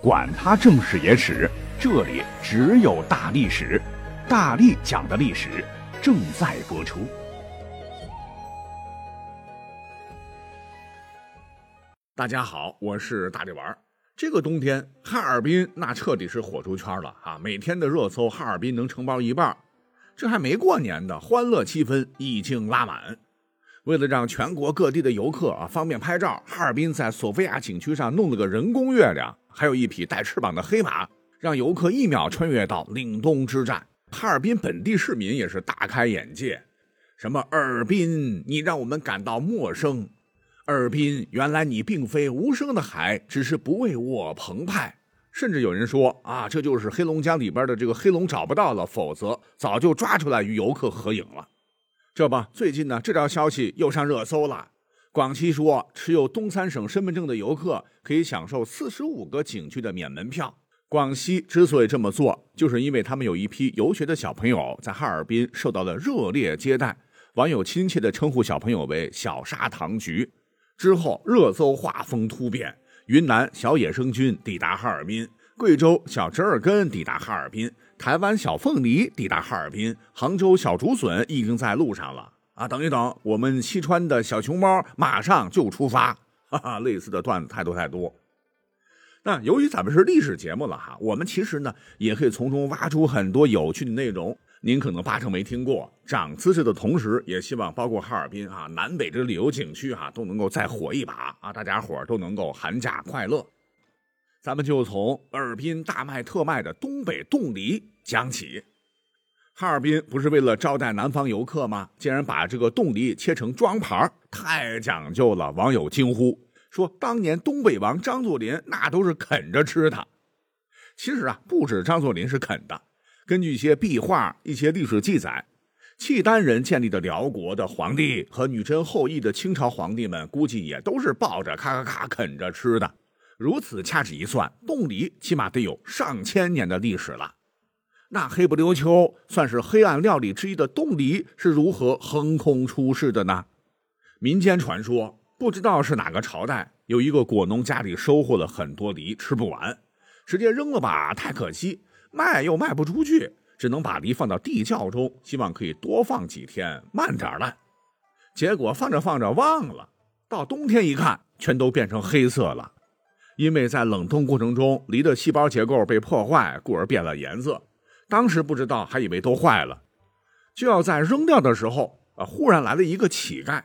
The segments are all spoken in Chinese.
管他正史野史，这里只有大历史，大力讲的历史正在播出。大家好，我是大力丸。这个冬天，哈尔滨那彻底是火出圈了啊！每天的热搜，哈尔滨能承包一半。这还没过年的欢乐气氛已经拉满。为了让全国各地的游客啊方便拍照，哈尔滨在索菲亚景区上弄了个人工月亮，还有一匹带翅膀的黑马，让游客一秒穿越到凛冬之战。哈尔滨本地市民也是大开眼界，什么尔滨，你让我们感到陌生；尔滨，原来你并非无声的海，只是不为我澎湃。甚至有人说啊，这就是黑龙江里边的这个黑龙找不到了，否则早就抓出来与游客合影了。这不，最近呢，这条消息又上热搜了。广西说，持有东三省身份证的游客可以享受四十五个景区的免门票。广西之所以这么做，就是因为他们有一批游学的小朋友在哈尔滨受到了热烈接待，网友亲切地称呼小朋友为“小砂糖橘”。之后，热搜画风突变，云南小野生菌抵达哈尔滨，贵州小折耳根抵达哈尔滨。台湾小凤梨抵达哈尔滨，杭州小竹笋已经在路上了啊！等一等，我们西川的小熊猫马上就出发，哈哈！类似的段子太多太多。那由于咱们是历史节目了哈，我们其实呢也可以从中挖出很多有趣的内容，您可能八成没听过，涨姿势的同时，也希望包括哈尔滨啊、南北这旅游景区哈都能够再火一把啊，大家伙都能够寒假快乐。咱们就从尔滨大卖特卖的东北冻梨讲起。哈尔滨不是为了招待南方游客吗？竟然把这个冻梨切成装盘，太讲究了！网友惊呼说：“当年东北王张作霖那都是啃着吃的。”其实啊，不止张作霖是啃的。根据一些壁画、一些历史记载，契丹人建立的辽国的皇帝和女真后裔的清朝皇帝们，估计也都是抱着咔咔咔啃着吃的。如此掐指一算，冻梨起码得有上千年的历史了。那黑不溜秋、算是黑暗料理之一的冻梨是如何横空出世的呢？民间传说，不知道是哪个朝代，有一个果农家里收获了很多梨，吃不完，直接扔了吧，太可惜；卖又卖不出去，只能把梨放到地窖中，希望可以多放几天，慢点烂。结果放着放着忘了，到冬天一看，全都变成黑色了。因为在冷冻过程中，梨的细胞结构被破坏，故而变了颜色。当时不知道，还以为都坏了，就要在扔掉的时候，啊，忽然来了一个乞丐。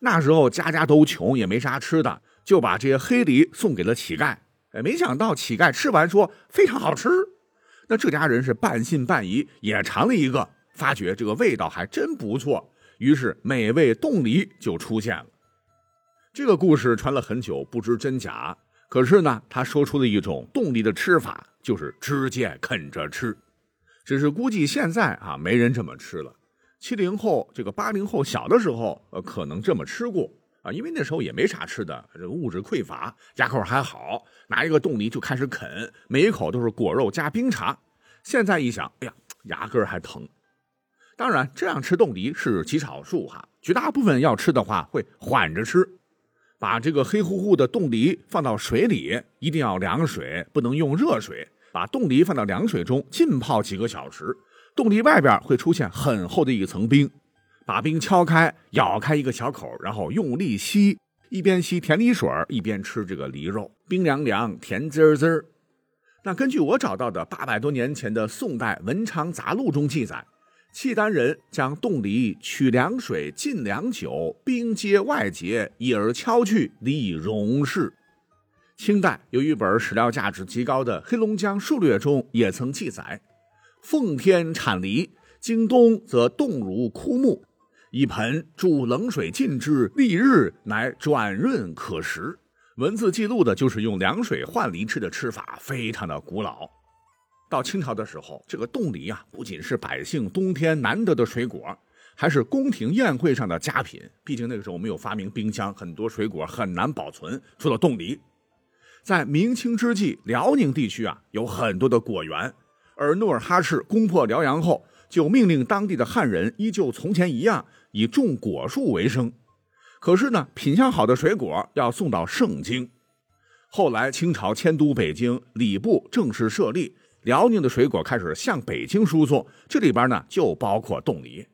那时候家家都穷，也没啥吃的，就把这些黑梨送给了乞丐。哎，没想到乞丐吃完说非常好吃。那这家人是半信半疑，也尝了一个，发觉这个味道还真不错。于是美味冻梨就出现了。这个故事传了很久，不知真假。可是呢，他说出了一种冻梨的吃法，就是直接啃着吃。只是估计现在啊，没人这么吃了。七零后、这个八零后小的时候，呃，可能这么吃过啊，因为那时候也没啥吃的，这个物质匮乏，牙口还好，拿一个冻梨就开始啃，每一口都是果肉加冰茶。现在一想，哎呀，牙根还疼。当然，这样吃冻梨是极少数哈，绝大部分要吃的话会缓着吃。把这个黑乎乎的冻梨放到水里，一定要凉水，不能用热水。把冻梨放到凉水中浸泡几个小时，冻梨外边会出现很厚的一层冰。把冰敲开，咬开一个小口，然后用力吸，一边吸甜梨水一边吃这个梨肉，冰凉凉，甜滋滋。那根据我找到的八百多年前的宋代《文昌杂录》中记载。契丹人将冻梨取凉水，浸凉酒，冰接外结，以而敲去，梨以溶释。清代有一本史料价值极高的《黑龙江数略》中也曾记载：奉天产梨，经冬则冻如枯木，一盆注冷水浸之，历日乃转润可食。文字记录的就是用凉水换梨吃的吃法，非常的古老。到清朝的时候，这个冻梨啊，不仅是百姓冬天难得的水果，还是宫廷宴会上的佳品。毕竟那个时候没有发明冰箱，很多水果很难保存。除了冻梨，在明清之际，辽宁地区啊有很多的果园，而努尔哈赤攻破辽阳后，就命令当地的汉人依旧从前一样以种果树为生。可是呢，品相好的水果要送到盛京。后来清朝迁都北京，礼部正式设立，辽宁的水果开始向北京输送，这里边呢就包括冻梨。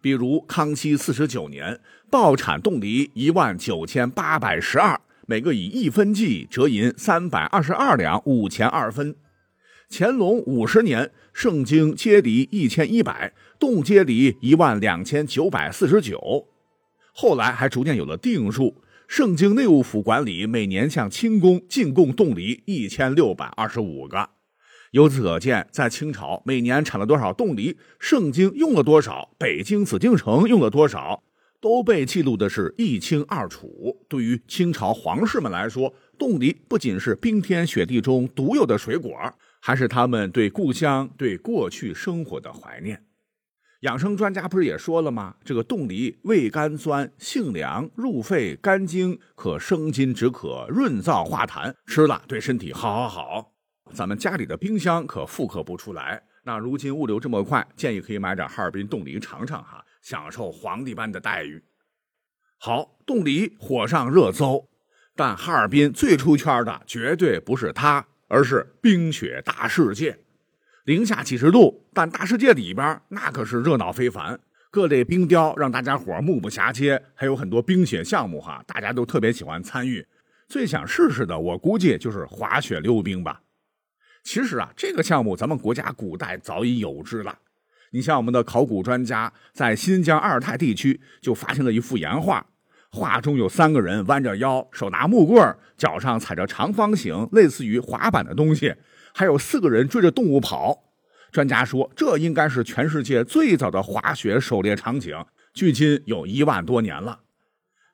比如康熙四十九年，报产冻梨一万九千八百十二，每个以一分计，折银三百二十二两五钱二分。乾隆五十年，盛京接梨一千一百，冻接梨一万两千九百四十九。后来还逐渐有了定数。盛京内务府管理，每年向清宫进贡冻梨一千六百二十五个。由此可见，在清朝每年产了多少冻梨，盛京用了多少，北京紫禁城用了多少，都被记录的是一清二楚。对于清朝皇室们来说，冻梨不仅是冰天雪地中独有的水果，还是他们对故乡、对过去生活的怀念。养生专家不是也说了吗？这个冻梨味甘酸，性凉，入肺，肝经，可生津止渴，润燥化痰，吃了对身体好好好。咱们家里的冰箱可复刻不出来。那如今物流这么快，建议可以买点哈尔滨冻梨尝尝哈，享受皇帝般的待遇。好，冻梨火上热搜，但哈尔滨最出圈的绝对不是它，而是冰雪大世界。零下几十度，但大世界里边那可是热闹非凡，各类冰雕让大家伙目不暇接，还有很多冰雪项目哈，大家都特别喜欢参与。最想试试的，我估计就是滑雪溜冰吧。其实啊，这个项目咱们国家古代早已有之了。你像我们的考古专家在新疆阿尔泰地区就发现了一幅岩画，画中有三个人弯着腰，手拿木棍，脚上踩着长方形类似于滑板的东西。还有四个人追着动物跑，专家说这应该是全世界最早的滑雪狩猎场景，距今有一万多年了。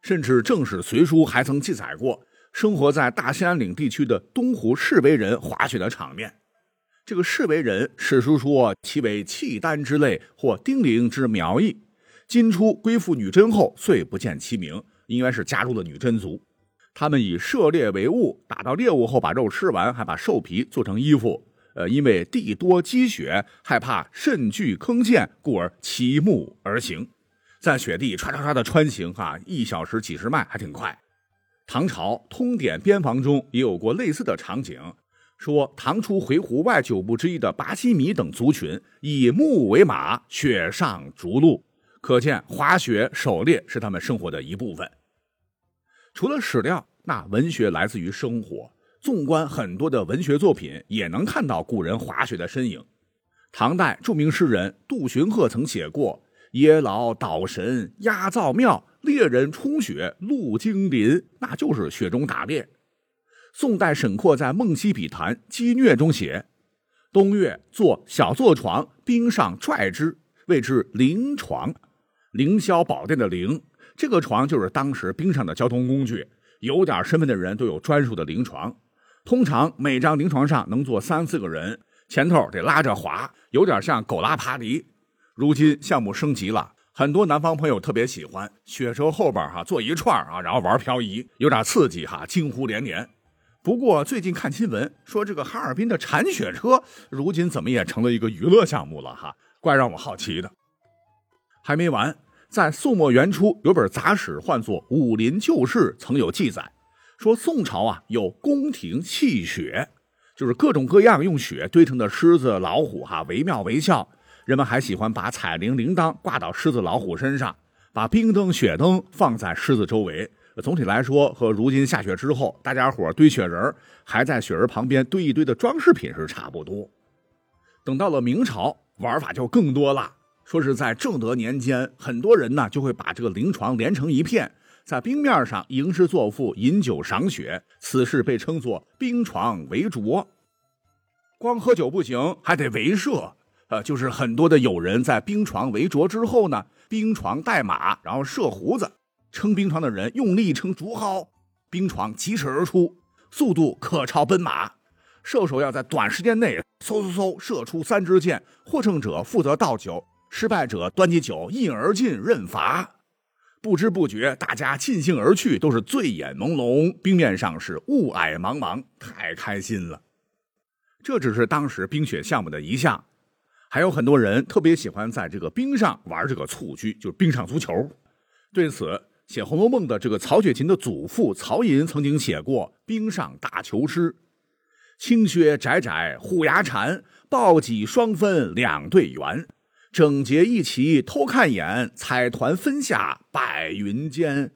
甚至正史随书还曾记载过生活在大兴安岭地区的东湖士为人滑雪的场面。这个士为人，史书说其为契丹之类或丁零之苗裔，今初归附女真后，遂不见其名，应该是加入了女真族。他们以狩猎为务，打到猎物后把肉吃完，还把兽皮做成衣服。呃，因为地多积雪，害怕甚惧坑陷，故而骑木而行，在雪地唰唰唰的穿行，哈，一小时几十迈，还挺快。唐朝通典边防中也有过类似的场景，说唐初回鹘外九部之一的拔西米等族群以木为马，雪上逐鹿，可见滑雪狩猎是他们生活的一部分。除了史料，那文学来自于生活。纵观很多的文学作品，也能看到古人滑雪的身影。唐代著名诗人杜荀鹤曾写过：“耶劳岛神压造庙，猎人冲雪路经林。”那就是雪中打猎。宋代沈括在《梦溪笔谈·积虐》中写：“冬月坐小坐床，冰上拽之，谓之凌床。凌霄宝殿的凌。”这个床就是当时冰上的交通工具，有点身份的人都有专属的灵床，通常每张灵床上能坐三四个人，前头得拉着滑，有点像狗拉爬犁。如今项目升级了，很多南方朋友特别喜欢，雪车后边哈坐一串啊，然后玩漂移，有点刺激哈，惊呼连连。不过最近看新闻说，这个哈尔滨的铲雪车如今怎么也成了一个娱乐项目了哈，怪让我好奇的。还没完。在宋末元初，有本杂史，唤作《武林旧事》，曾有记载，说宋朝啊有宫廷戏雪，就是各种各样用雪堆成的狮子、老虎，哈，惟妙惟肖。人们还喜欢把彩铃铃铛挂到狮子、老虎身上，把冰灯、雪灯放在狮子周围。总体来说，和如今下雪之后大家伙堆雪人，还在雪人旁边堆一堆的装饰品是差不多。等到了明朝，玩法就更多了。说是在正德年间，很多人呢就会把这个灵床连成一片，在冰面上吟诗作赋、饮酒赏雪，此事被称作“冰床围着”。光喝酒不行，还得围射，呃，就是很多的友人在冰床围着之后呢，冰床带马，然后射胡子，撑冰床的人用力撑竹篙，冰床疾驰而出，速度可超奔马。射手要在短时间内嗖嗖嗖射出三支箭，获胜者负责倒酒。失败者端起酒，一饮而尽，认罚。不知不觉，大家尽兴而去，都是醉眼朦胧，冰面上是雾霭茫茫，太开心了。这只是当时冰雪项目的一项，还有很多人特别喜欢在这个冰上玩这个蹴鞠，就是冰上足球。对此，写《红楼梦》的这个曹雪芹的祖父曹寅曾经写过《冰上大球诗》：“青靴窄窄虎牙缠，抱戟双分两对圆。整洁一齐偷看眼，彩团分下百云间。”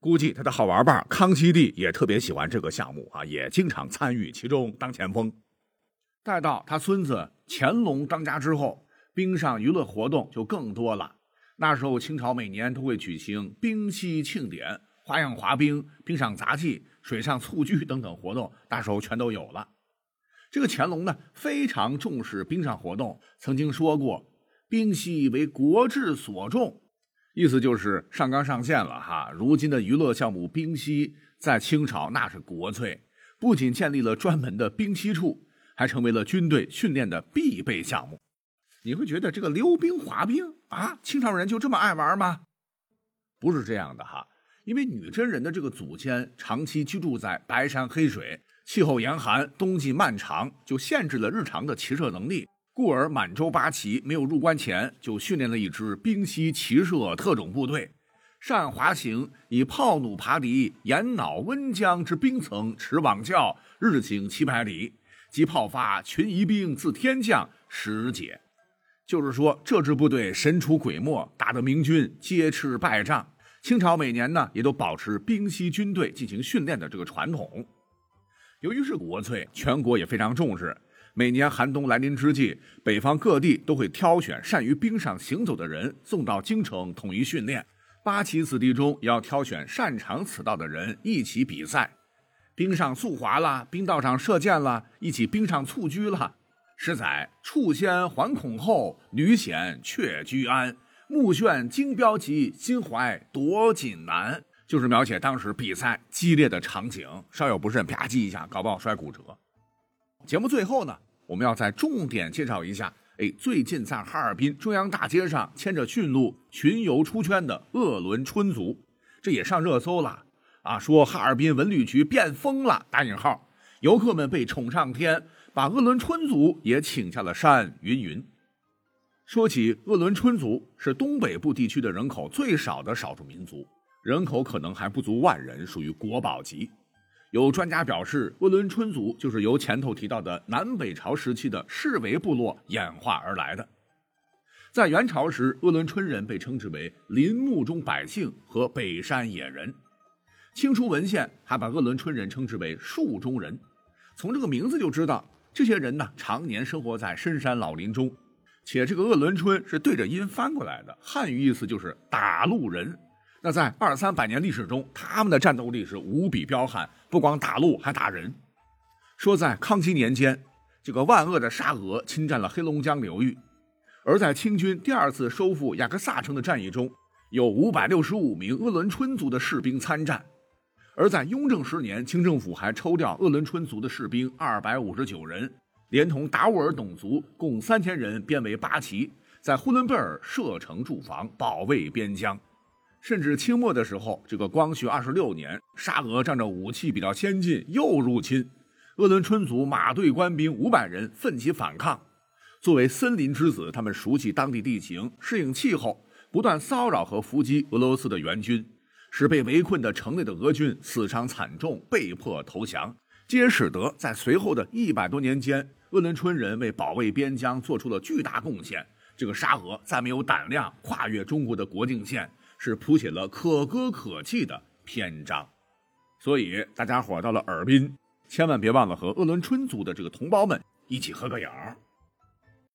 估计他的好玩伴康熙帝也特别喜欢这个项目啊，也经常参与其中当前锋。待到他孙子乾隆当家之后，冰上娱乐活动就更多了。那时候，清朝每年都会举行冰嬉庆典，花样滑冰、冰上杂技、水上蹴鞠等等活动，那时候全都有了。这个乾隆呢，非常重视冰上活动，曾经说过：“冰嬉为国志所重”，意思就是上纲上线了哈。如今的娱乐项目冰嬉，在清朝那是国粹，不仅建立了专门的冰嬉处，还成为了军队训练的必备项目。你会觉得这个溜冰、滑冰啊，清朝人就这么爱玩吗？不是这样的哈，因为女真人的这个祖先长期居住在白山黑水，气候严寒，冬季漫长，就限制了日常的骑射能力。故而满洲八旗没有入关前，就训练了一支冰溪骑射特种部队，善滑行，以炮弩爬敌，沿脑温江之冰层持网教，日行七百里，即炮发群疑兵自天降，时解。就是说，这支部队神出鬼没，打得明军皆吃败仗。清朝每年呢，也都保持冰溪军队进行训练的这个传统。由于是国粹，全国也非常重视。每年寒冬来临之际，北方各地都会挑选善于冰上行走的人送到京城统一训练。八旗子弟中也要挑选擅长此道的人一起比赛，冰上速滑啦，冰道上射箭啦，一起冰上蹴鞠啦。十载，处先惶恐后，屡险却居安。目眩惊标急，心怀夺锦难。就是描写当时比赛激烈的场景，稍有不慎，啪叽一下，搞不好摔骨折。节目最后呢，我们要再重点介绍一下，哎，最近在哈尔滨中央大街上牵着驯鹿巡游出圈的鄂伦春族，这也上热搜了啊！说哈尔滨文旅局变疯了，打引号，游客们被宠上天。把鄂伦春族也请下了山，云云。说起鄂伦春族，是东北部地区的人口最少的少数民族，人口可能还不足万人，属于国宝级。有专家表示，鄂伦春族就是由前头提到的南北朝时期的士维部落演化而来的。在元朝时，鄂伦春人被称之为林木中百姓和北山野人。清初文献还把鄂伦春人称之为树中人。从这个名字就知道。这些人呢，常年生活在深山老林中，且这个鄂伦春是对着音翻过来的，汉语意思就是打路人。那在二三百年历史中，他们的战斗力是无比彪悍，不光打路，还打人。说在康熙年间，这个万恶的沙俄侵占了黑龙江流域，而在清军第二次收复雅克萨城的战役中，有五百六十五名鄂伦春族的士兵参战。而在雍正十年，清政府还抽调鄂伦春族的士兵二百五十九人，连同达斡尔等族共三千人，编为八旗，在呼伦贝尔设城驻防，保卫边疆。甚至清末的时候，这个光绪二十六年，沙俄仗着武器比较先进，又入侵，鄂伦春族马队官兵五百人奋起反抗。作为森林之子，他们熟悉当地地形，适应气候，不断骚扰和伏击俄罗斯的援军。使被围困的城内的俄军死伤惨重，被迫投降，这也使得在随后的一百多年间，鄂伦春人为保卫边疆做出了巨大贡献。这个沙俄再没有胆量跨越中国的国境线，是谱写了可歌可泣的篇章。所以大家伙到了尔滨，千万别忘了和鄂伦春族的这个同胞们一起合个影。